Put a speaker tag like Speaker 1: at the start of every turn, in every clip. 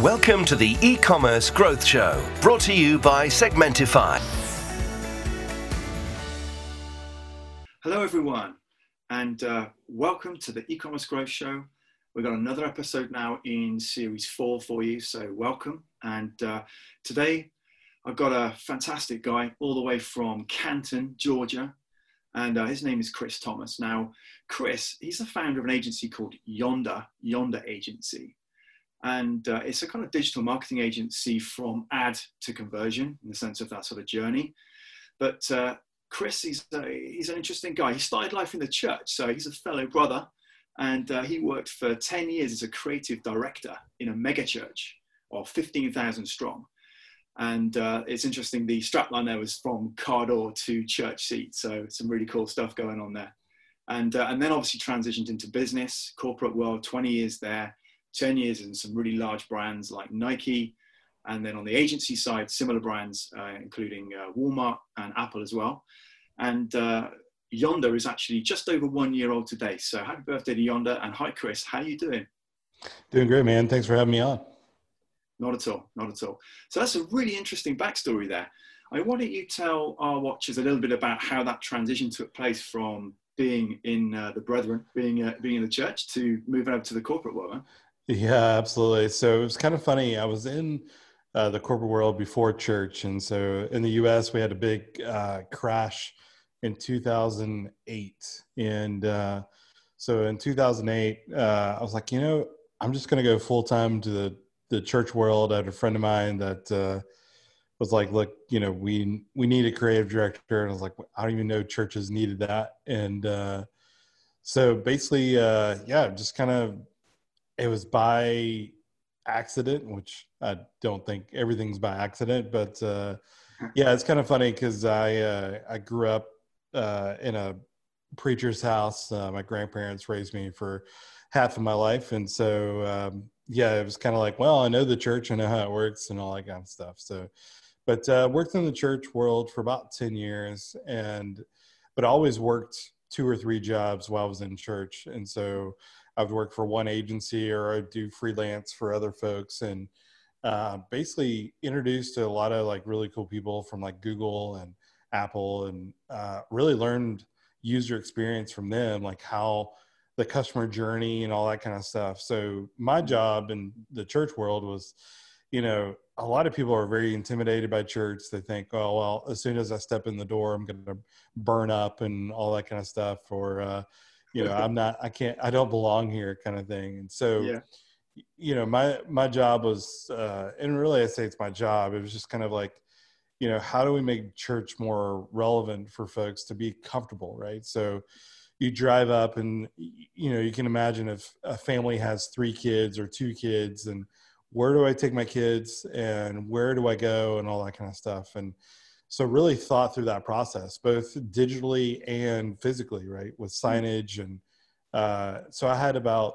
Speaker 1: Welcome to the e-commerce growth show, brought to you by Segmentify.
Speaker 2: Hello, everyone, and uh, welcome to the e-commerce growth show. We've got another episode now in series four for you, so welcome. And uh, today I've got a fantastic guy all the way from Canton, Georgia, and uh, his name is Chris Thomas. Now, Chris, he's the founder of an agency called Yonder, Yonder Agency. And uh, it's a kind of digital marketing agency from ad to conversion in the sense of that sort of journey. But uh, Chris, he's, uh, he's an interesting guy. He started life in the church, so he's a fellow brother. And uh, he worked for 10 years as a creative director in a mega church of 15,000 strong. And uh, it's interesting, the strapline there was from car door to church seat. So some really cool stuff going on there. And, uh, and then obviously transitioned into business, corporate world, 20 years there, 10 years in some really large brands like Nike. And then on the agency side, similar brands, uh, including uh, Walmart and Apple as well. And uh, Yonder is actually just over one year old today. So happy birthday to Yonder. And hi, Chris. How are you doing?
Speaker 3: Doing great, man. Thanks for having me on.
Speaker 2: Not at all. Not at all. So that's a really interesting backstory there. I why don't you tell our watchers a little bit about how that transition took place from being in uh, the Brethren, being uh, being in the church, to moving over to the corporate world.
Speaker 3: Yeah, absolutely. So it was kind of funny. I was in uh, the corporate world before church, and so in the U.S. we had a big uh, crash in 2008, and uh, so in 2008 uh, I was like, you know, I'm just going to go full time to the the church world. I had a friend of mine that uh, was like, "Look, you know, we we need a creative director," and I was like, "I don't even know churches needed that." And uh, so basically, yeah, just kind of it was by accident, which I don't think everything's by accident, but uh, yeah, it's kind of funny because I uh, I grew up uh, in a preacher's house. Uh, my grandparents raised me for half of my life, and so um, yeah, it was kind of like, well, I know the church, I know how it works, and all that kind of stuff. So, but uh, worked in the church world for about ten years, and but always worked two or three jobs while I was in church, and so I would work for one agency or I'd do freelance for other folks, and uh, basically introduced to a lot of like really cool people from like Google and Apple, and uh, really learned user experience from them, like how the customer journey and all that kind of stuff. So my mm-hmm. job in the church world was, you know, a lot of people are very intimidated by church. They think, oh well, as soon as I step in the door, I'm going to burn up and all that kind of stuff, or uh, you know, I'm not, I can't, I don't belong here, kind of thing. And so, yeah. you know, my my job was, uh, and really, I say it's my job. It was just kind of like, you know, how do we make church more relevant for folks to be comfortable, right? So you drive up and you know you can imagine if a family has three kids or two kids and where do i take my kids and where do i go and all that kind of stuff and so really thought through that process both digitally and physically right with mm-hmm. signage and uh, so i had about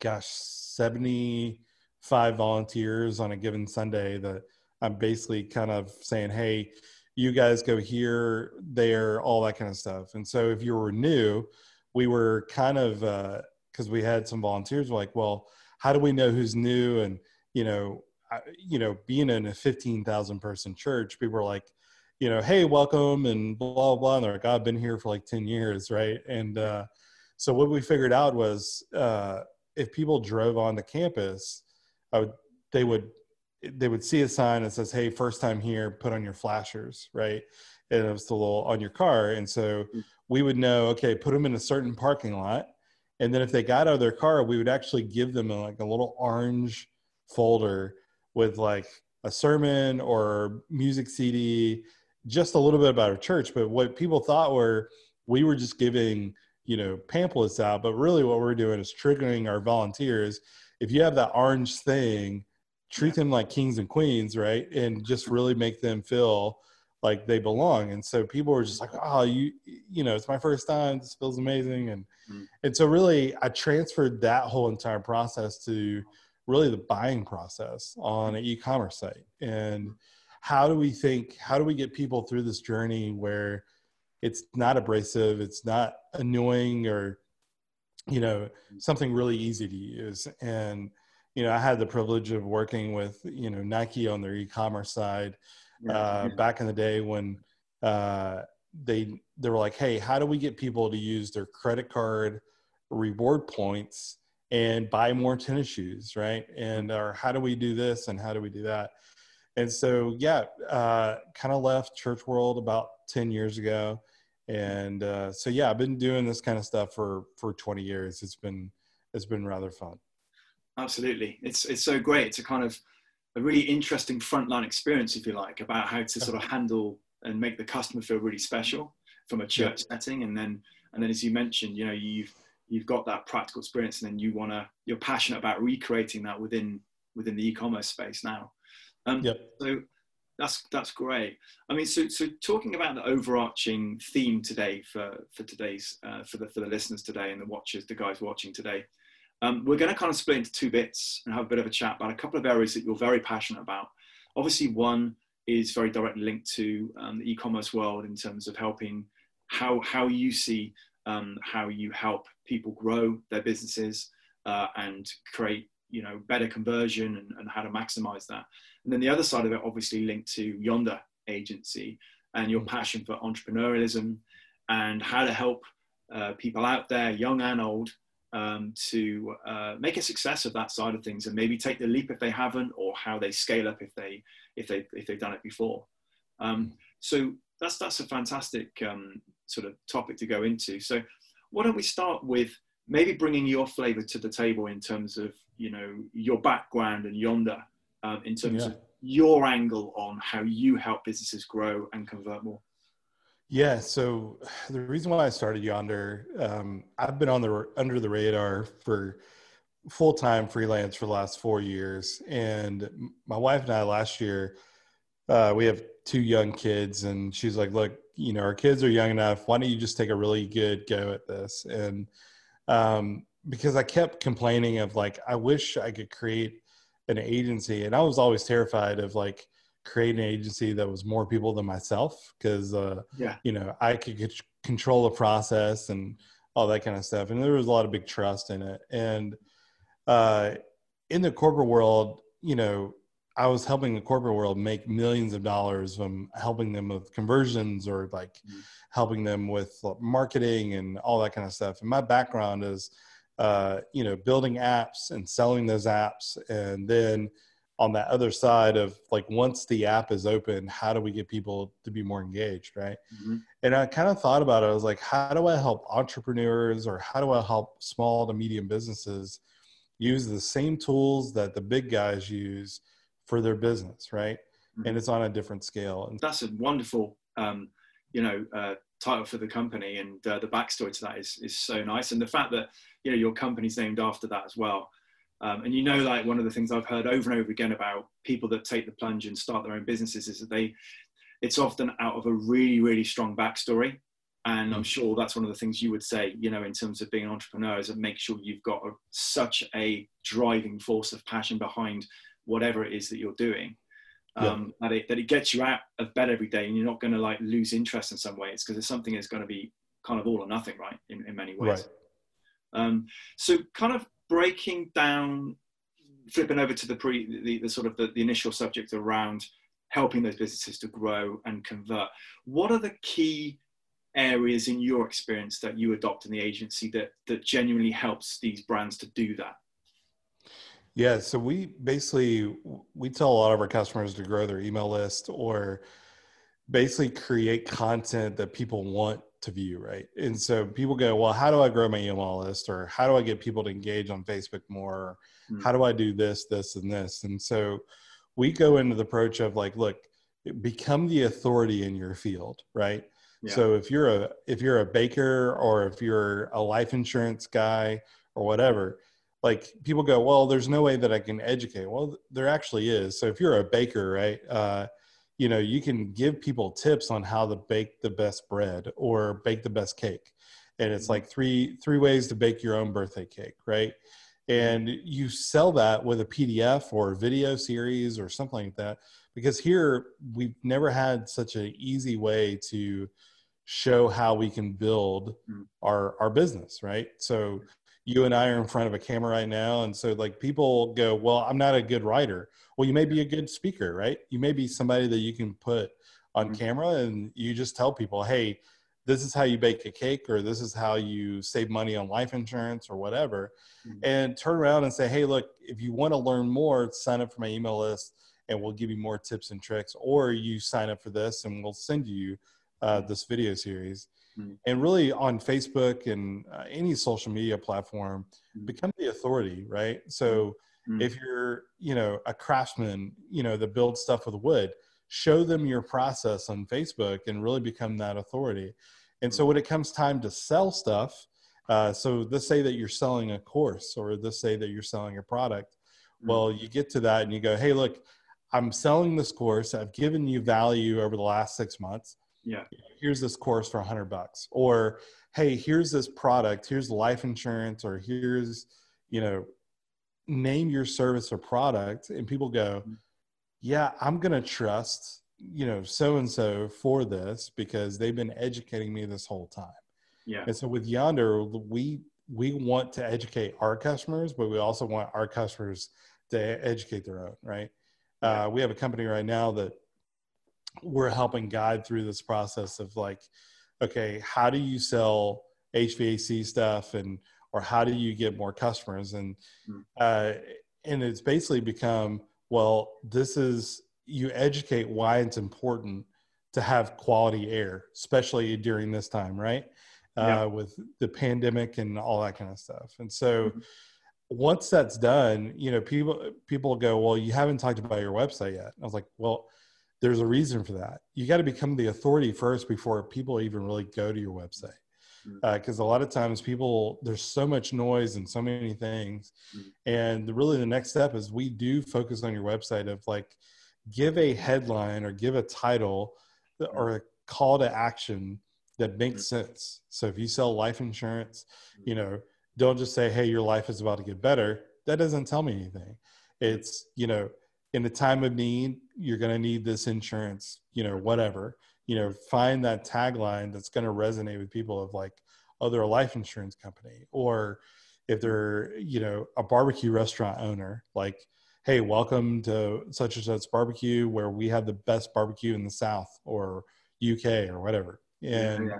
Speaker 3: gosh 75 volunteers on a given sunday that i'm basically kind of saying hey you guys go here, there, all that kind of stuff. And so if you were new, we were kind of because uh, we had some volunteers like, well, how do we know who's new? And you know, I, you know, being in a fifteen thousand person church, people were like, you know, hey, welcome, and blah blah. blah. And they're like, I've been here for like ten years, right? And uh, so what we figured out was uh, if people drove on the campus, I would, they would they would see a sign that says, "Hey, first time here, put on your flashers," right? And it was the little on your car, and so mm. we would know, okay, put them in a certain parking lot, and then if they got out of their car, we would actually give them a, like a little orange folder with like a sermon or music CD, just a little bit about our church. But what people thought were we were just giving you know pamphlets out, but really what we're doing is triggering our volunteers. If you have that orange thing treat them like kings and queens, right? And just really make them feel like they belong. And so people were just like, oh, you, you know, it's my first time. This feels amazing. And, mm-hmm. and so really I transferred that whole entire process to really the buying process on an e-commerce site. And how do we think, how do we get people through this journey where it's not abrasive, it's not annoying or, you know, something really easy to use. And, you know, I had the privilege of working with, you know, Nike on their e-commerce side yeah, uh, yeah. back in the day when uh, they they were like, hey, how do we get people to use their credit card reward points and buy more tennis shoes, right? And or how do we do this and how do we do that? And so, yeah, uh, kind of left church world about ten years ago, and uh, so yeah, I've been doing this kind of stuff for for twenty years. It's been it's been rather fun.
Speaker 2: Absolutely, it's it's so great. It's a kind of a really interesting frontline experience, if you like, about how to sort of handle and make the customer feel really special from a church yeah. setting, and then and then as you mentioned, you know, you've you've got that practical experience, and then you want to you're passionate about recreating that within within the e-commerce space now. Um, yep. So that's that's great. I mean, so so talking about the overarching theme today for for today's uh, for the for the listeners today and the watchers, the guys watching today, um, we're going to kind of split into two bits and have a bit of a chat about a couple of areas that you're very passionate about. Obviously, one is very directly linked to um, the e-commerce world in terms of helping how how you see um, how you help people grow their businesses uh, and create you know better conversion and, and how to maximize that and then the other side of it obviously linked to yonder agency and your mm. passion for entrepreneurialism and how to help uh, people out there young and old um, to uh, make a success of that side of things and maybe take the leap if they haven't or how they scale up if they if they if they've done it before um, mm. so that's that's a fantastic um, sort of topic to go into. So why don't we start with maybe bringing your flavor to the table in terms of you know your background and yonder um, in terms yeah. of your angle on how you help businesses grow and convert more
Speaker 3: yeah so the reason why i started yonder um, i've been on the under the radar for full-time freelance for the last four years and my wife and i last year uh, we have two young kids and she's like look you know our kids are young enough why don't you just take a really good go at this? And um, because i kept complaining of like i wish i could create an agency and i was always terrified of like creating an agency that was more people than myself because uh, yeah. you know i could control the process and all that kind of stuff and there was a lot of big trust in it. And uh, in the corporate world you know I was helping the corporate world make millions of dollars from helping them with conversions or like mm-hmm. helping them with marketing and all that kind of stuff. And my background is, uh, you know, building apps and selling those apps. And then on that other side of like, once the app is open, how do we get people to be more engaged? Right. Mm-hmm. And I kind of thought about it. I was like, how do I help entrepreneurs or how do I help small to medium businesses use the same tools that the big guys use? For their business, right? Mm-hmm. And it's on a different scale. And
Speaker 2: that's a wonderful, um, you know, uh, title for the company, and uh, the backstory to that is is so nice. And the fact that you know your company's named after that as well. Um, and you know, like one of the things I've heard over and over again about people that take the plunge and start their own businesses is that they, it's often out of a really, really strong backstory. And I'm mm. sure that's one of the things you would say, you know, in terms of being an entrepreneur, is that make sure you've got a, such a driving force of passion behind whatever it is that you're doing. Um, yeah. that, it, that it gets you out of bed every day and you're not going to like lose interest in some way. It's because it's something that's going to be kind of all or nothing, right? In, in many ways. Right. Um, so kind of breaking down, flipping over to the pre, the, the sort of the, the initial subject around helping those businesses to grow and convert. What are the key areas in your experience that you adopt in the agency that that genuinely helps these brands to do that?
Speaker 3: Yeah, so we basically we tell a lot of our customers to grow their email list or basically create content that people want to view, right? And so people go, well, how do I grow my email list or how do I get people to engage on Facebook more? Mm-hmm. How do I do this, this and this? And so we go into the approach of like, look, become the authority in your field, right? Yeah. So if you're a if you're a baker or if you're a life insurance guy or whatever, like people go, well, there's no way that I can educate. Well, there actually is. So if you're a baker, right, uh, you know, you can give people tips on how to bake the best bread or bake the best cake. And it's like three three ways to bake your own birthday cake, right? And you sell that with a PDF or a video series or something like that. Because here we've never had such an easy way to show how we can build mm. our our business, right? So you and I are in front of a camera right now. And so like people go, well, I'm not a good writer. Well, you may be a good speaker, right? You may be somebody that you can put on mm-hmm. camera and you just tell people, hey, this is how you bake a cake or this is how you save money on life insurance or whatever mm-hmm. and turn around and say hey look if you want to learn more sign up for my email list and we'll give you more tips and tricks or you sign up for this and we'll send you uh, mm-hmm. this video series mm-hmm. and really on facebook and uh, any social media platform mm-hmm. become the authority right so mm-hmm. if you're you know a craftsman you know that builds stuff with wood show them your process on facebook and really become that authority and so when it comes time to sell stuff, uh, so let's say that you're selling a course or let's say that you're selling a product. Mm-hmm. Well, you get to that and you go, hey, look, I'm selling this course. I've given you value over the last six months.
Speaker 2: Yeah.
Speaker 3: Here's this course for a hundred bucks. Or, hey, here's this product. Here's life insurance, or here's, you know, name your service or product. And people go, mm-hmm. yeah, I'm going to trust you know so and so for this because they've been educating me this whole time
Speaker 2: yeah
Speaker 3: and so with yonder we we want to educate our customers but we also want our customers to educate their own right uh, we have a company right now that we're helping guide through this process of like okay how do you sell hvac stuff and or how do you get more customers and mm. uh, and it's basically become well this is you educate why it's important to have quality air, especially during this time, right? Yeah. Uh, with the pandemic and all that kind of stuff. And so mm-hmm. once that's done, you know, people people go, well, you haven't talked about your website yet. I was like, well, there's a reason for that. You got to become the authority first before people even really go to your website. Because mm-hmm. uh, a lot of times people, there's so much noise and so many things. Mm-hmm. And really the next step is we do focus on your website of like, give a headline or give a title or a call to action that makes mm-hmm. sense. So if you sell life insurance, you know, don't just say, hey, your life is about to get better. That doesn't tell me anything. It's, you know, in the time of need, you're going to need this insurance, you know, whatever. You know, find that tagline that's going to resonate with people of like, oh, they're a life insurance company. Or if they're, you know, a barbecue restaurant owner, like, hey, welcome to such and such barbecue where we have the best barbecue in the South or UK or whatever. And yeah.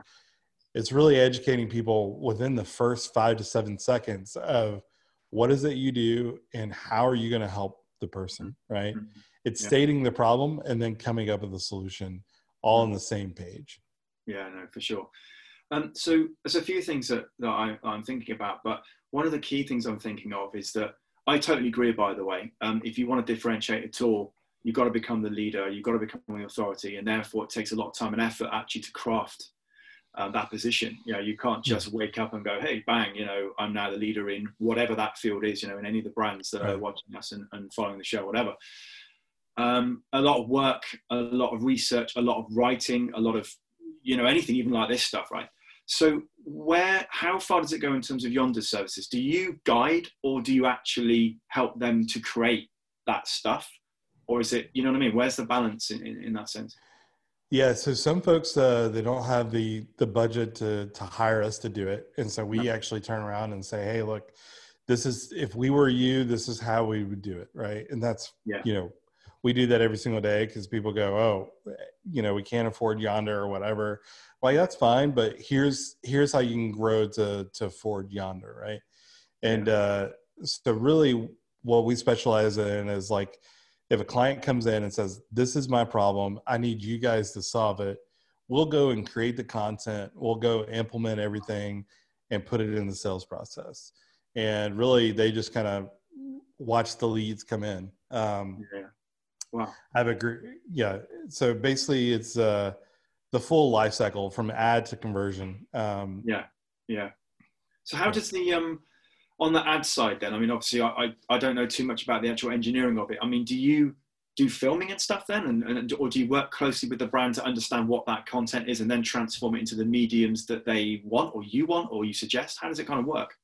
Speaker 3: it's really educating people within the first five to seven seconds of what is it you do and how are you going to help the person, right? Mm-hmm. It's yeah. stating the problem and then coming up with a solution all on the same page.
Speaker 2: Yeah, no, for sure. Um, so there's a few things that, that I, I'm thinking about, but one of the key things I'm thinking of is that I totally agree, by the way. Um, if you want to differentiate at all, you've got to become the leader, you've got to become the authority, and therefore it takes a lot of time and effort actually to craft um, that position. You know, you can't just wake up and go, hey, bang, you know, I'm now the leader in whatever that field is, you know, in any of the brands that right. are watching us and, and, following the show, whatever. Um, a lot of work, a lot of research, a lot of writing, a lot of, you know, anything, even like this stuff, right? So where, how far does it go in terms of Yonder services? Do you guide or do you actually help them to create that stuff? Or is it, you know what I mean? Where's the balance in, in, in that sense?
Speaker 3: Yeah, so some folks uh, they don't have the the budget to to hire us to do it, and so we no. actually turn around and say, "Hey, look, this is if we were you, this is how we would do it, right?" And that's yeah. you know, we do that every single day because people go, "Oh, you know, we can't afford Yonder or whatever." like that's fine but here's here's how you can grow to to afford yonder right and uh so really what we specialize in is like if a client comes in and says this is my problem. I need you guys to solve it we'll go and create the content. We'll go implement everything and put it in the sales process. And really they just kind of watch the leads come in. Um
Speaker 2: yeah. Wow.
Speaker 3: I have a group yeah. So basically it's uh the full life cycle from ad to conversion. Um,
Speaker 2: yeah, yeah. So how does the um, on the ad side then? I mean, obviously, I, I, I don't know too much about the actual engineering of it. I mean, do you do filming and stuff then, and, and or do you work closely with the brand to understand what that content is and then transform it into the mediums that they want or you want or you suggest? How does it kind of work?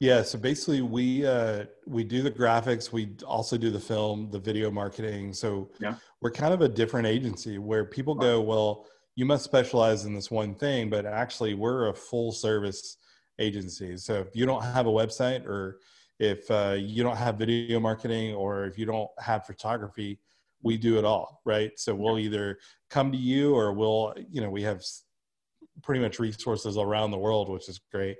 Speaker 3: Yeah, so basically we uh, we do the graphics, we also do the film, the video marketing. So
Speaker 2: yeah.
Speaker 3: we're kind of a different agency where people go, well, you must specialize in this one thing, but actually we're a full service agencies. So if you don't have a website or if uh, you don't have video marketing or if you don't have photography, we do it all, right? So we'll either come to you or we'll, you know, we have pretty much resources around the world, which is great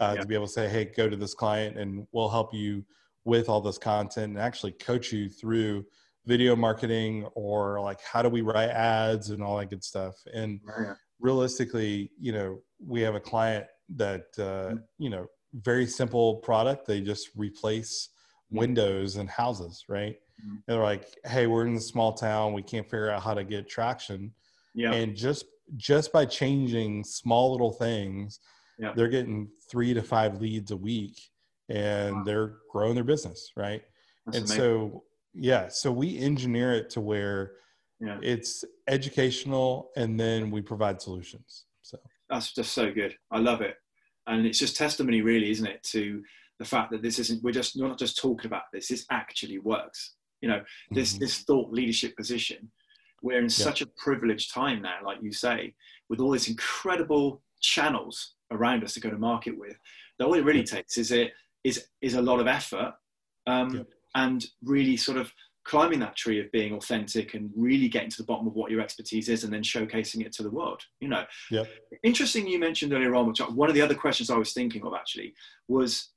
Speaker 3: uh, yeah. to be able to say, hey, go to this client and we'll help you with all this content and actually coach you through video marketing or like how do we write ads and all that good stuff. And yeah. realistically, you know, we have a client that, uh, mm-hmm. you know, very simple product. They just replace mm-hmm. windows and houses, right? Mm-hmm. They're like, hey, we're in a small town. We can't figure out how to get traction. Yeah. And just just by changing small little things, yeah. they're getting three to five leads a week and wow. they're growing their business, right? That's and amazing. so yeah, so we engineer it to where yeah. it's educational and then we provide solutions.
Speaker 2: That's just so good. I love it. And it's just testimony really, isn't it, to the fact that this isn't we're just we're not just talking about this, this actually works. You know, this mm-hmm. this thought leadership position. We're in yeah. such a privileged time now, like you say, with all these incredible channels around us to go to market with. That all it really takes is it is is a lot of effort um, yep. and really sort of climbing that tree of being authentic and really getting to the bottom of what your expertise is and then showcasing it to the world you know
Speaker 3: yep.
Speaker 2: interesting you mentioned earlier on which one of the other questions i was thinking of actually was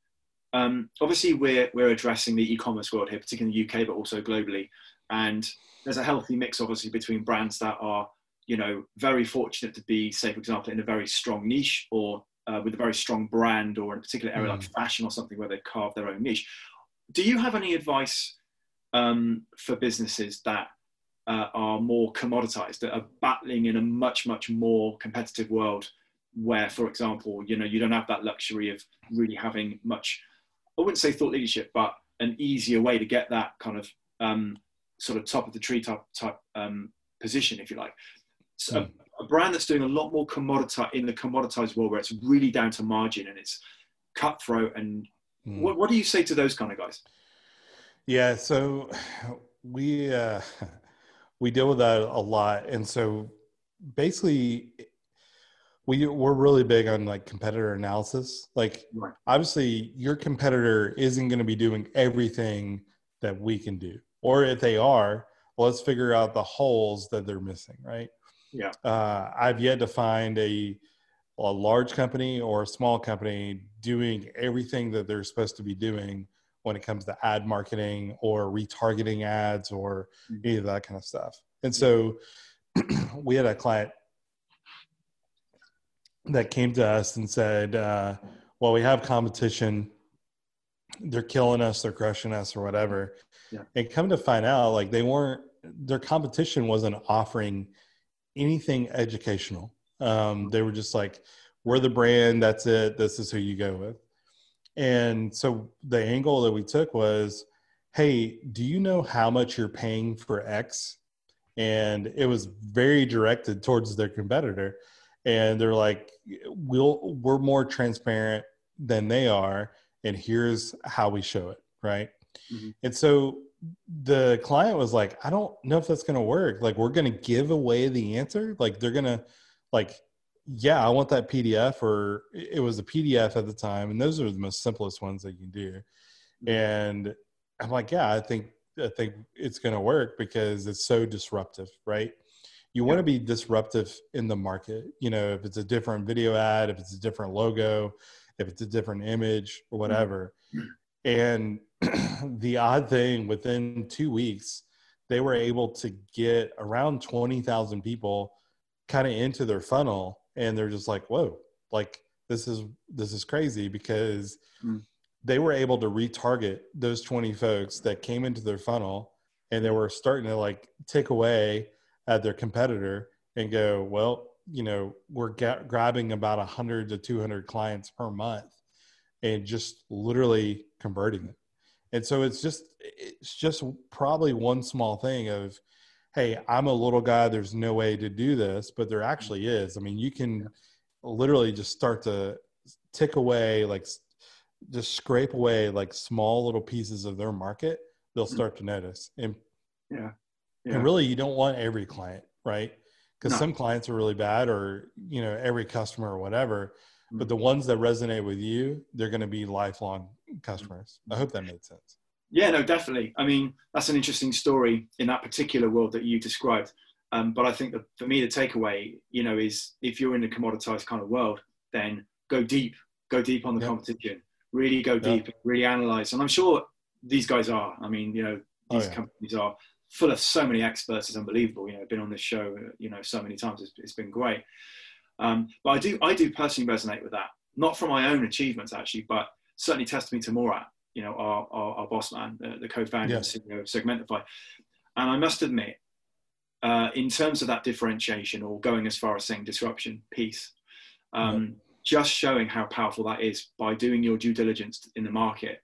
Speaker 2: um, obviously we're we're addressing the e-commerce world here particularly in the uk but also globally and there's a healthy mix obviously between brands that are you know very fortunate to be say for example in a very strong niche or uh, with a very strong brand or in a particular area mm. like fashion or something where they carve their own niche. Do you have any advice um, for businesses that uh, are more commoditized, that are battling in a much, much more competitive world where, for example, you know, you don't have that luxury of really having much, I wouldn't say thought leadership, but an easier way to get that kind of um, sort of top of the tree type, type um, position, if you like. So, mm a brand that's doing a lot more commoditized in the commoditized world where it's really down to margin and it's cutthroat and mm. what, what do you say to those kind of guys
Speaker 3: yeah so we uh we deal with that a lot and so basically we we're really big on like competitor analysis like right. obviously your competitor isn't going to be doing everything that we can do or if they are let's figure out the holes that they're missing right
Speaker 2: yeah.
Speaker 3: Uh, I've yet to find a a large company or a small company doing everything that they're supposed to be doing when it comes to ad marketing or retargeting ads or mm-hmm. any of that kind of stuff. And so we had a client that came to us and said, uh, well, we have competition. They're killing us, they're crushing us, or whatever. Yeah. And come to find out, like they weren't, their competition wasn't offering anything educational. Um, they were just like, we're the brand, that's it, this is who you go with. And so the angle that we took was, hey, do you know how much you're paying for X? And it was very directed towards their competitor. And they're like, we'll, we're more transparent than they are. And here's how we show it. Right. Mm-hmm. And so the client was like, I don't know if that's going to work. Like, we're going to give away the answer. Like, they're going to, like, yeah, I want that PDF, or it was a PDF at the time. And those are the most simplest ones that you can do. Mm-hmm. And I'm like, yeah, I think, I think it's going to work because it's so disruptive, right? You yeah. want to be disruptive in the market. You know, if it's a different video ad, if it's a different logo, if it's a different image or mm-hmm. whatever. Mm-hmm. And the odd thing within two weeks, they were able to get around 20,000 people kind of into their funnel. And they're just like, whoa, like this is, this is crazy because mm. they were able to retarget those 20 folks that came into their funnel and they were starting to like take away at their competitor and go, well, you know, we're ga- grabbing about 100 to 200 clients per month and just literally converting it and so it's just it's just probably one small thing of hey i'm a little guy there's no way to do this but there actually mm-hmm. is i mean you can literally just start to tick away like just scrape away like small little pieces of their market they'll mm. start to notice and
Speaker 2: yeah, yeah.
Speaker 3: and really you don't want every client right because no. some clients are really bad or you know every customer or whatever but mm-hmm. the ones that resonate with you, they're going to be lifelong customers. I hope that made sense.
Speaker 2: Yeah, no, definitely. I mean, that's an interesting story in that particular world that you described. Um, but I think that for me, the takeaway, you know, is if you're in a commoditized kind of world, then go deep, go deep on the competition, really go deep, really analyze. And I'm sure these guys are. I mean, you know, oh, these oh, yeah. companies are full of so many experts. It's unbelievable. You know, I've been on this show, you know, so many times. It's, it's been great. Um, but I do, I do personally resonate with that. Not from my own achievements actually, but certainly testimony to Murat, you know, our, our, our boss man, the, the co-founder and CEO of Segmentify. And I must admit, uh, in terms of that differentiation or going as far as saying disruption piece, um, just showing how powerful that is by doing your due diligence in the market.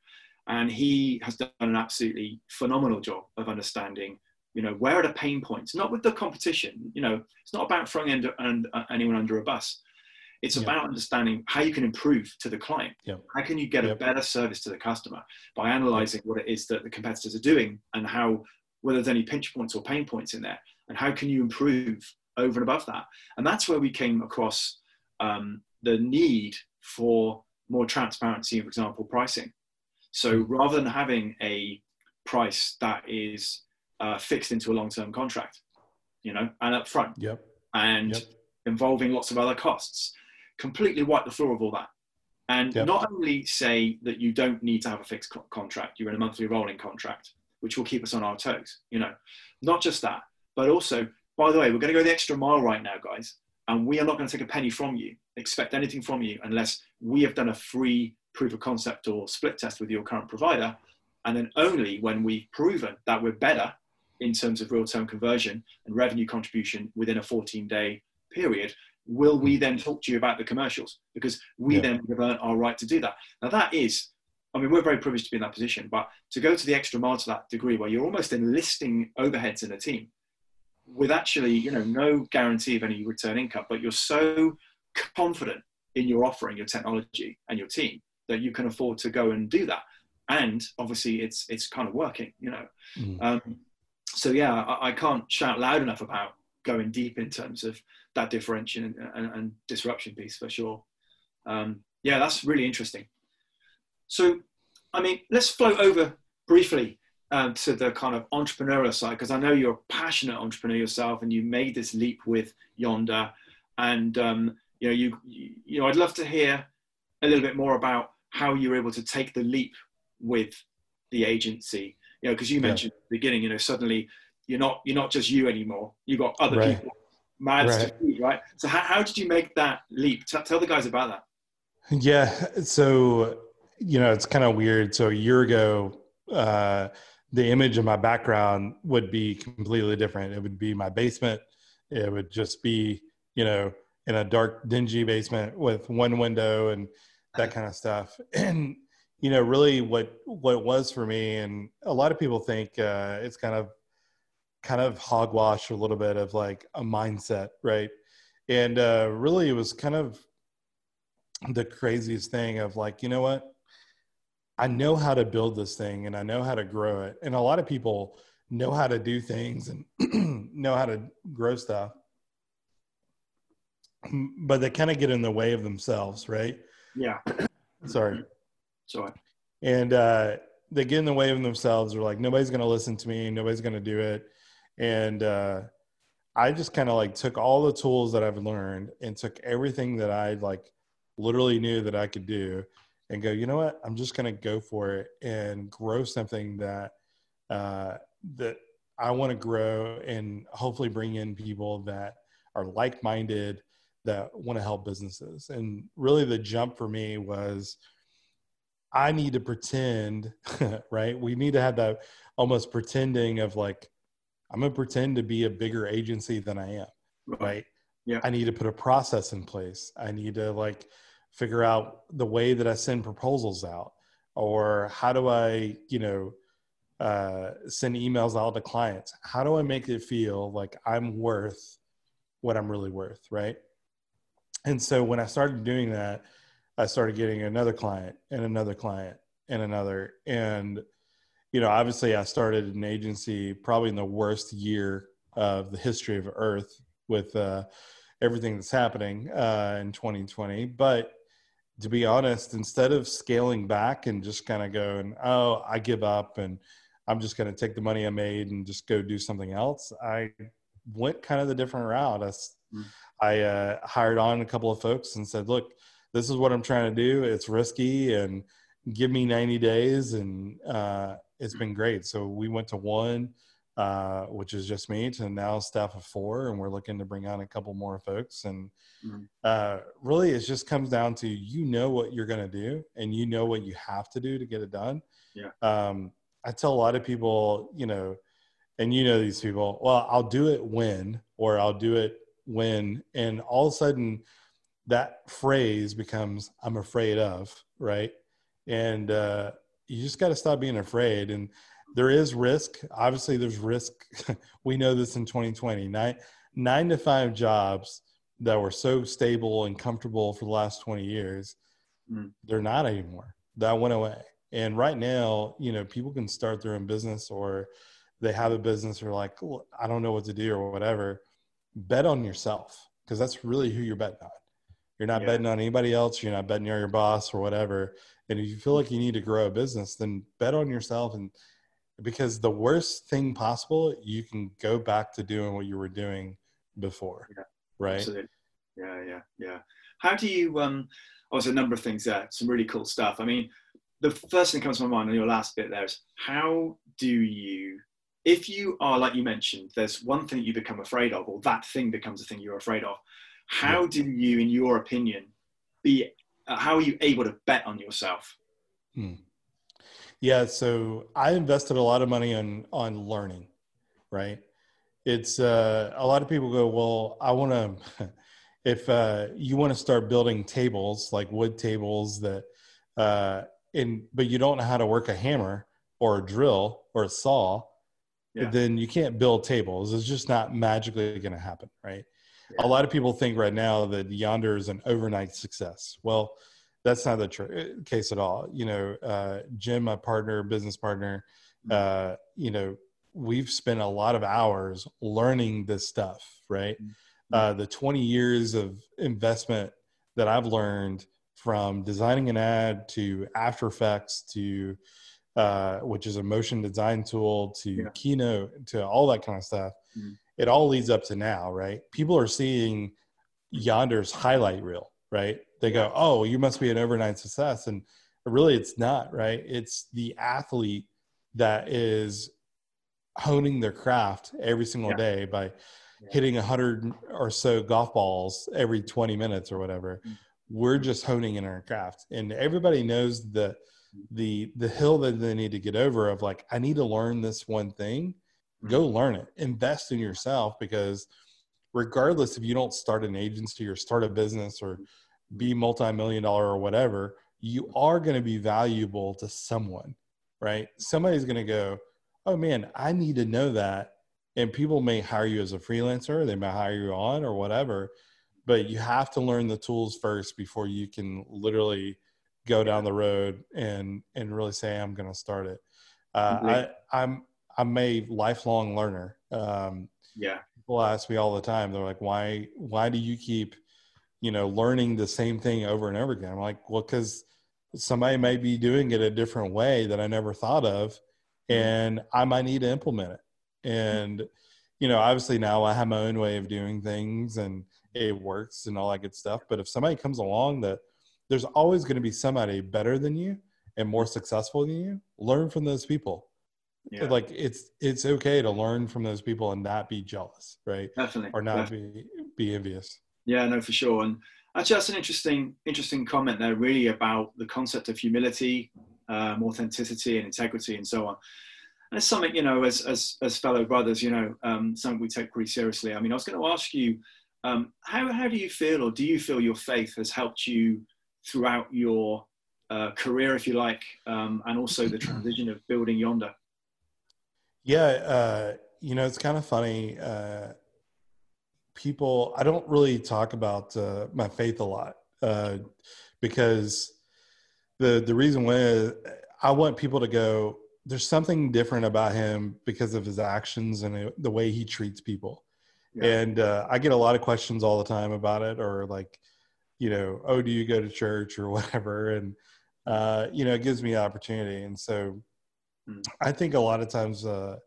Speaker 2: And he has done an absolutely phenomenal job of understanding, you know, where are the pain points? Not with the competition, you know, it's not about throwing under, under, uh, anyone under a bus. It's yeah. about understanding how you can improve to the client. Yeah. How can you get a better service to the customer by analyzing what it is that the competitors are doing and how, whether there's any pinch points or pain points in there, and how can you improve over and above that? And that's where we came across um, the need for more transparency, for example, pricing. So hmm. rather than having a price that is uh, fixed into a long-term contract, you know, and upfront,
Speaker 3: yep.
Speaker 2: and yep. involving lots of other costs, completely wipe the floor of all that. And yep. not only say that you don't need to have a fixed co- contract, you're in a monthly rolling contract, which will keep us on our toes, you know, not just that, but also, by the way, we're going to go the extra mile right now, guys, and we are not going to take a penny from you, expect anything from you, unless we have done a free proof of concept or split test with your current provider. And then only when we've proven that we're better in terms of real term conversion and revenue contribution within a 14 day period will we then talk to you about the commercials because we yeah. then have earned our right to do that. Now, that is, I mean, we're very privileged to be in that position, but to go to the extra mile to that degree where you're almost enlisting overheads in a team with actually, you know, no guarantee of any return income, but you're so confident in your offering, your technology, and your team that you can afford to go and do that. And obviously, it's it's kind of working, you know. Mm. Um, so yeah, I, I, can't shout loud enough about going deep in terms of that differentiation and, and, and disruption piece for sure. Um, yeah, that's really interesting. So, I mean, let's float over briefly um, to the kind of entrepreneurial side because I know you're a passionate entrepreneur yourself and you made this leap with Yonder, and um, you know you you know I'd love to hear a little bit more about how you were able to take the leap with the agency. You know, because you mentioned yeah. at the beginning, you know, suddenly you're not you're not just you anymore. You've got other right. people mouths right. feed, right? So how, how did you make that leap? T- tell the guys about that.
Speaker 3: Yeah, so you know it's kind of weird. So a year ago, uh, the image of my background would be completely different. It would be my basement. It would just be, you know, in a dark, dingy basement with one window and that kind of stuff. And, you know, really what, what it was for me, and a lot of people think uh, it's kind of, kind of hogwash a little bit of like a mindset, right? And uh, really it was kind of the craziest thing of like, you know what? I know how to build this thing and I know how to grow it. And a lot of people know how to do things and know how to grow stuff, but they kind of get in the way of themselves, right?
Speaker 2: Yeah.
Speaker 3: Sorry.
Speaker 2: Sorry.
Speaker 3: And uh, they get in the way of themselves. They're like, nobody's going to listen to me. Nobody's going to do it. And uh, I just kind of like took all the tools that I've learned and took everything that I like literally knew that I could do and go, you know what? I'm just going to go for it and grow something that uh, that I want to grow and hopefully bring in people that are like-minded that want to help businesses. And really, the jump for me was I need to pretend, right? We need to have that almost pretending of like I'm going to pretend to be a bigger agency than I am, right?
Speaker 2: Yeah.
Speaker 3: I need to put a process in place. I need to like figure out the way that I send proposals out, or how do I, you know, uh, send emails out to clients? How do I make it feel like I'm worth what I'm really worth, right? And so when I started doing that, I started getting another client and another client and another. And, you know, obviously I started an agency probably in the worst year of the history of Earth with uh, everything that's happening uh, in 2020. But to be honest, instead of scaling back and just kind of going, oh, I give up and I'm just going to take the money I made and just go do something else, I went kind of the different route. I, mm. I uh, hired on a couple of folks and said, look, this is what I'm trying to do. It's risky and give me 90 days. And uh, it's been great. So we went to one, uh, which is just me, to now staff of four, and we're looking to bring on a couple more folks. And mm-hmm. uh, really, it just comes down to you know what you're going to do, and you know what you have to do to get it done.
Speaker 2: Yeah.
Speaker 3: Um, I tell a lot of people, you know, and you know these people. Well, I'll do it when, or I'll do it when, and all of a sudden, that phrase becomes "I'm afraid of," right? And uh, you just got to stop being afraid. And there is risk. Obviously, there's risk. we know this in 2020. Nine, nine to five jobs that were so stable and comfortable for the last 20 years, mm. they're not anymore. That went away. And right now, you know, people can start their own business or they have a business or like, I don't know what to do or whatever. Bet on yourself because that's really who you're betting on. You're not yeah. betting on anybody else. You're not betting on your boss or whatever. And if you feel like you need to grow a business, then bet on yourself. And because the worst thing possible, you can go back to doing what you were doing before.
Speaker 2: Yeah,
Speaker 3: right.
Speaker 2: Absolutely. Yeah, yeah, yeah. How do you, um, oh, there's a number of things there, some really cool stuff. I mean, the first thing that comes to my mind on your last bit there is how do you, if you are, like you mentioned, there's one thing you become afraid of, or that thing becomes a thing you're afraid of. How do you, in your opinion, be how are you able to bet on yourself?
Speaker 3: Hmm. Yeah, so I invested a lot of money on on learning, right? It's uh, a lot of people go, well, I want to. if uh, you want to start building tables like wood tables that, uh, in but you don't know how to work a hammer or a drill or a saw, yeah. then you can't build tables. It's just not magically going to happen, right? Yeah. A lot of people think right now that Yonder is an overnight success. Well, that's not the tr- uh, case at all. You know, uh, Jim, my partner, business partner, mm-hmm. uh, you know, we've spent a lot of hours learning this stuff, right? Mm-hmm. Uh, the 20 years of investment that I've learned from designing an ad to After Effects to, uh, which is a motion design tool to yeah. Keynote to all that kind of stuff. Mm-hmm it all leads up to now, right? People are seeing Yonder's highlight reel, right? They go, "Oh, you must be an overnight success," and really, it's not, right? It's the athlete that is honing their craft every single yeah. day by yeah. hitting a hundred or so golf balls every 20 minutes or whatever. Mm-hmm. We're just honing in our craft, and everybody knows the the the hill that they need to get over of like, I need to learn this one thing go learn it. Invest in yourself because regardless if you don't start an agency or start a business or be multi-million dollar or whatever you are going to be valuable to someone right? Somebody's going to go oh man i need to know that. And people may hire you as a freelancer they may hire you on or whatever but you have to learn the tools first before you can literally go down the road and and really say i'm going to start it. Uh, I, i'm I'm a lifelong learner. Um,
Speaker 2: yeah.
Speaker 3: People ask me all the time. They're like, "Why? Why do you keep, you know, learning the same thing over and over again?" I'm like, "Well, because somebody may be doing it a different way that I never thought of, mm-hmm. and I might need to implement it." And you know, obviously now I have my own way of doing things, and it works and all that good stuff. But if somebody comes along that there's always going to be somebody better than you and more successful than you, learn from those people yeah. like it's it's okay to learn from those people and not be jealous right
Speaker 2: definitely
Speaker 3: or not
Speaker 2: definitely.
Speaker 3: be be envious
Speaker 2: yeah no for sure and actually that's an interesting interesting comment there really about the concept of humility um, authenticity and integrity and so on and it's something you know as as as fellow brothers you know um, something we take pretty seriously i mean i was going to ask you um, how how do you feel or do you feel your faith has helped you throughout your uh, career, if you like, um, and also the transition of building Yonder?
Speaker 3: Yeah, uh, you know, it's kind of funny. Uh, people, I don't really talk about uh, my faith a lot uh, because the the reason why I want people to go. There's something different about him because of his actions and the way he treats people. Yeah. And uh, I get a lot of questions all the time about it, or like, you know, oh, do you go to church or whatever? And, uh, you know, it gives me opportunity. And so mm. I think a lot of times, uh,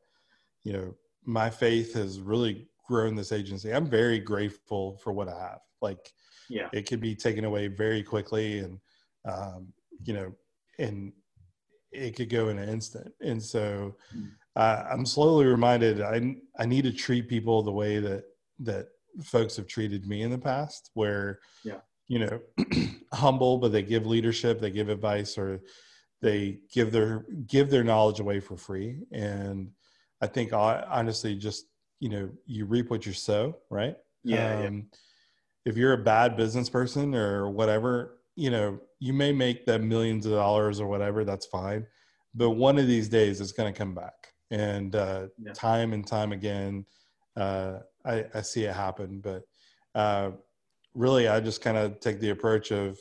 Speaker 3: you know, my faith has really grown this agency. I'm very grateful for what I have. Like,
Speaker 2: yeah,
Speaker 3: it could be taken away very quickly, and um, you know, and it could go in an instant. And so, mm. uh, I'm slowly reminded I I need to treat people the way that that folks have treated me in the past, where
Speaker 2: yeah,
Speaker 3: you know, humble, but they give leadership, they give advice, or they give their give their knowledge away for free. And I think honestly, just you know you reap what you sow right?
Speaker 2: Yeah, um, yeah,
Speaker 3: if you're a bad business person or whatever you know you may make that millions of dollars or whatever that's fine. But one of these days it's going to come back. And uh, yeah. time and time again uh, I, I, see it happen. But uh, really i just kind of take the approach of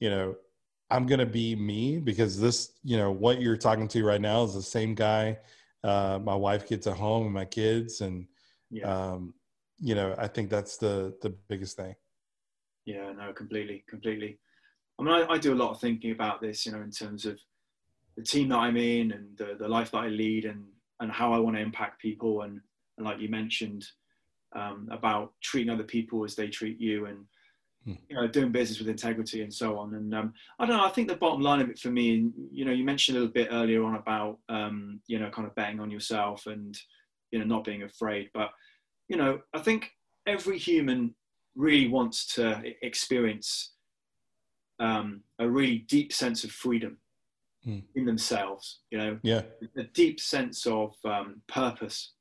Speaker 3: you know i'm going to be me because this you know what you're talking to right now is the same guy uh, my wife gets at home and my kids and
Speaker 2: yeah.
Speaker 3: um, you know i think that's the the biggest thing
Speaker 2: yeah no completely completely i mean I, I, do a lot of thinking about this you know in terms of the team that i'm in and the, the life that i lead and and how i want to impact people and, and like you mentioned um, about treating other people as they treat you and. You know doing business with integrity and so on. And um, i don't know i think the bottom line of it for me you know you mentioned a little bit earlier on about um, you know kind of betting on yourself and you know not being afraid. But you know i think every human really wants to experience um, a really deep sense of freedom mm. in themselves you know?
Speaker 3: Yeah.
Speaker 2: A deep sense of um, purpose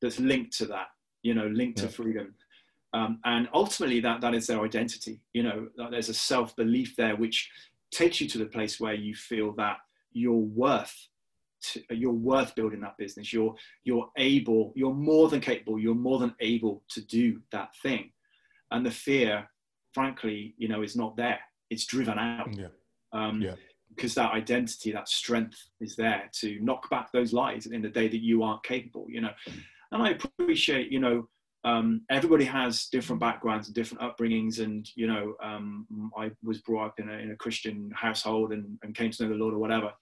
Speaker 2: that's linked to that you know linked yeah. to freedom um, and ultimately that that is their identity you know there's a self-belief there which takes you to the place where you feel that you're worth to, you're worth building that business. You're you're able. You're more than capable. You're more than able to do that thing. And the fear, frankly, you know, is not there. It's driven out.
Speaker 3: Yeah.
Speaker 2: Um, yeah. Because that identity, that strength is there to knock back those lies in the day that you aren't capable. You know, and I appreciate. You know, um, everybody has different backgrounds and different upbringings and you know um, i was brought up in a, in a christian household and, and, came to know the lord or whatever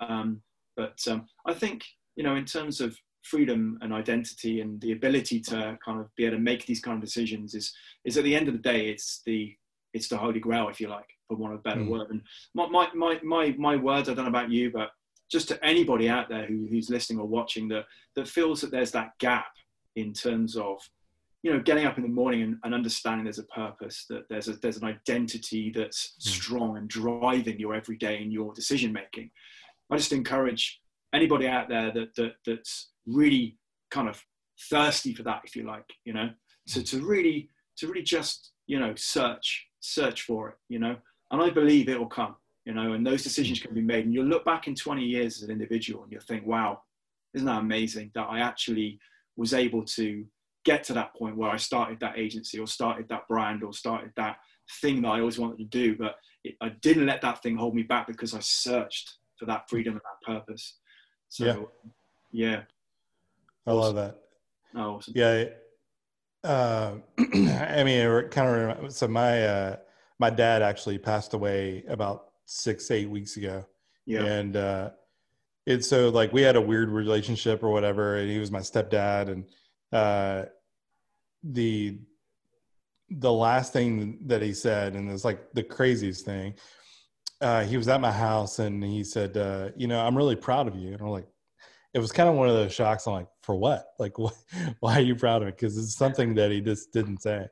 Speaker 2: um, but um, I think, you know, in terms of freedom and identity and the ability to kind of be able to make these kind of decisions is, is at the end of the day, it's the, it's the holy grail, if you like, for want of a better mm. word. And my, my, my, my, my words, I don't know about you, but just to anybody out there who, who's listening or watching that, that feels that there's that gap in terms of, you know, getting up in the morning and, and understanding there's a purpose, that there's a, there's an identity that's mm. strong and driving your everyday and your decision making. I just encourage anybody out there that, that that's really kind of thirsty for that, if you like, you know, to, to really to really just you know search search for it, you know, and I believe it will come, you know, and those decisions can be made, and you'll look back in 20 years as an individual and you'll think, wow, isn't that amazing that I actually was able to get to that point where I started that agency or started that brand or started that thing that I always wanted to do, but it, I didn't let that thing hold me back because I searched for that freedom and that purpose. So, yeah, yeah.
Speaker 3: I love that.
Speaker 2: Oh, awesome.
Speaker 3: Yeah. Uh, I mean, it kind of so my uh, my dad actually passed away about six eight weeks ago.
Speaker 2: Yeah,
Speaker 3: and uh, it's so like we had a weird relationship or whatever, and he was my stepdad, and uh, the the last thing that he said, and it's like the craziest thing uh, he was at my house and he said, uh, you know, I'm really proud of you. And I'm like, it was kind of one of those shocks. I'm like, for what? Like, what, why are you proud of it? Because it's something that he just didn't say.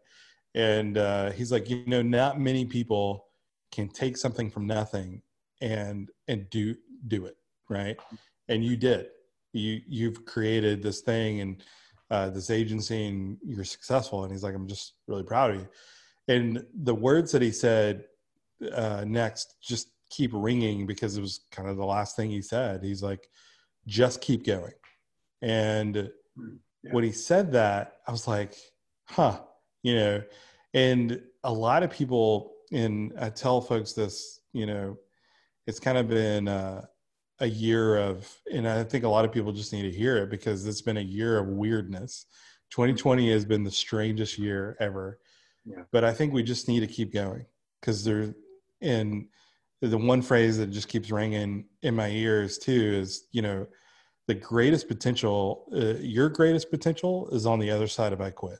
Speaker 3: And uh, he's like, you know, not many people can take something from nothing and and do do it right. And you did. You you've created this thing and uh, this agency, and you're successful. And he's like, I'm just really proud of you. And the words that he said uh, next just keep ringing because it was kind of the last thing he said. He's like, just keep going. And yeah. when he said that, I was like, huh, you know, and a lot of people, and I tell folks this, you know, it's kind of been uh, a year of, and I think a lot of people just need to hear it because it's been a year of weirdness. 2020 has been the strangest year ever.
Speaker 2: Yeah.
Speaker 3: But I think we just need to keep going because they're in the one phrase that just keeps ringing in my ears too is you know the greatest potential uh, your greatest potential is on the other side of i quit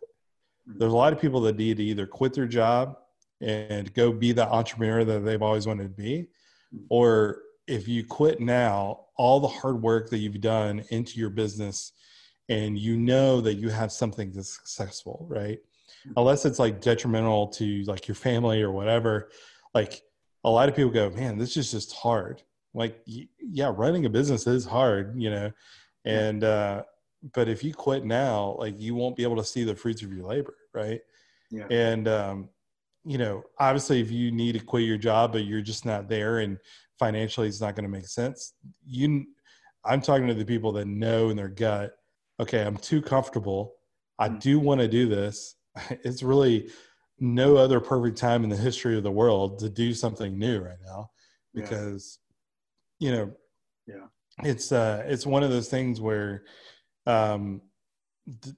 Speaker 3: mm-hmm. there's a lot of people that need to either quit their job and go be the entrepreneur that they've always wanted to be mm-hmm. or if you quit now all the hard work that you've done into your business and you know that you have something that's successful right? Unless it's like detrimental to like your family or whatever like a lot of people go man this is just hard. Like yeah running a business is hard you know? And uh but if you quit now like you won't be able to see the fruits of your labor right? Yeah. And um you know obviously if you need to quit your job but you're just not there and financially it's not going to make sense you i'm talking to the people that know in their gut okay i'm too comfortable i mm. do want to do this it's really no other perfect time in the history of the world to do something new right now because you know,
Speaker 2: yeah,
Speaker 3: it's uh, it's one of those things where, um, th-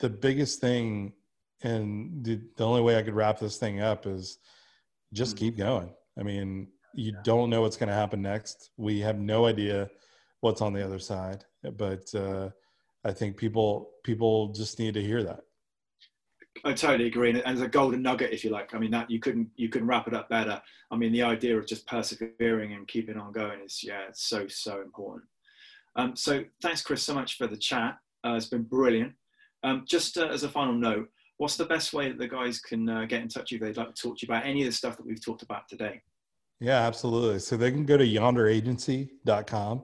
Speaker 3: the biggest thing, and the, the only way I could wrap this thing up is just mm-hmm. keep going. I mean, you don't know what's going to happen next. We have no idea what's on the other side, but uh, I think people people just need to hear that.
Speaker 2: I totally agree, and as a golden nugget, if you like, I mean that you couldn't you couldn't wrap it up better. I mean the idea of just persevering and keeping on going is yeah, it's so so important. Um, so thanks, Chris, so much for the chat. Uh, it's been brilliant. Um, just uh, as a final note, what's the best way that the guys can uh, get in touch if they'd like to talk to you about any of the stuff that we've talked about today?
Speaker 3: Yeah, absolutely. So they can go to yonderagency.com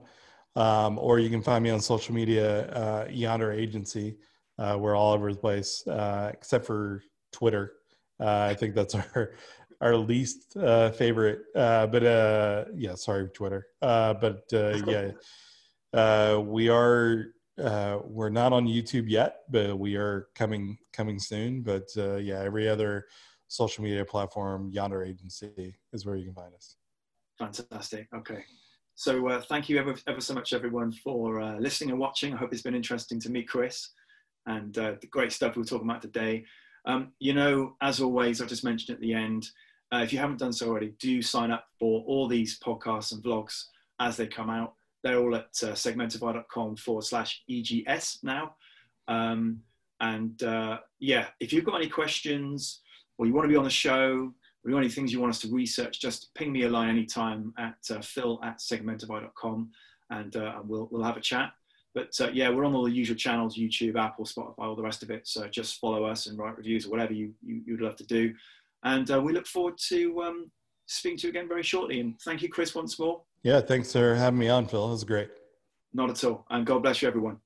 Speaker 3: um, or you can find me on social media, uh, Yonder Agency. Uh, we're all over the place, uh, except for Twitter. Uh, I think that's our our least uh, favorite. Uh, but uh, yeah, sorry, Twitter. but yeah, we are. we're not on YouTube yet, but we are coming coming soon. But yeah, every other social media platform, Yonder Agency is where you can find us.
Speaker 2: Fantastic. Okay. So uh, thank you ever, ever so much, everyone, for uh, listening and watching. I hope it's been interesting to meet Chris and uh, the great stuff we're talking about today. Um, you know, as always, I've just mentioned at the end, uh, if you haven't done so already, do sign up for all these podcasts and vlogs as they come out. They're all at uh, segmentify.com forward slash EGS now. Um, and uh, yeah, if you've got any questions or you want to be on the show, or you want any things you want us to research, just ping me a line anytime at uh, phill at segmentify.com and uh, we'll, we'll have a chat. But uh, yeah, we're on all the usual channels YouTube, Apple, Spotify, all the rest of it. So just follow us and write reviews or whatever you, you, would love to do. And uh, we look forward to um, speaking to you again very shortly. And thank you, Chris, once more.
Speaker 3: Yeah, thanks for having me on, Phill. It was great.
Speaker 2: Not at all. And God bless you, everyone.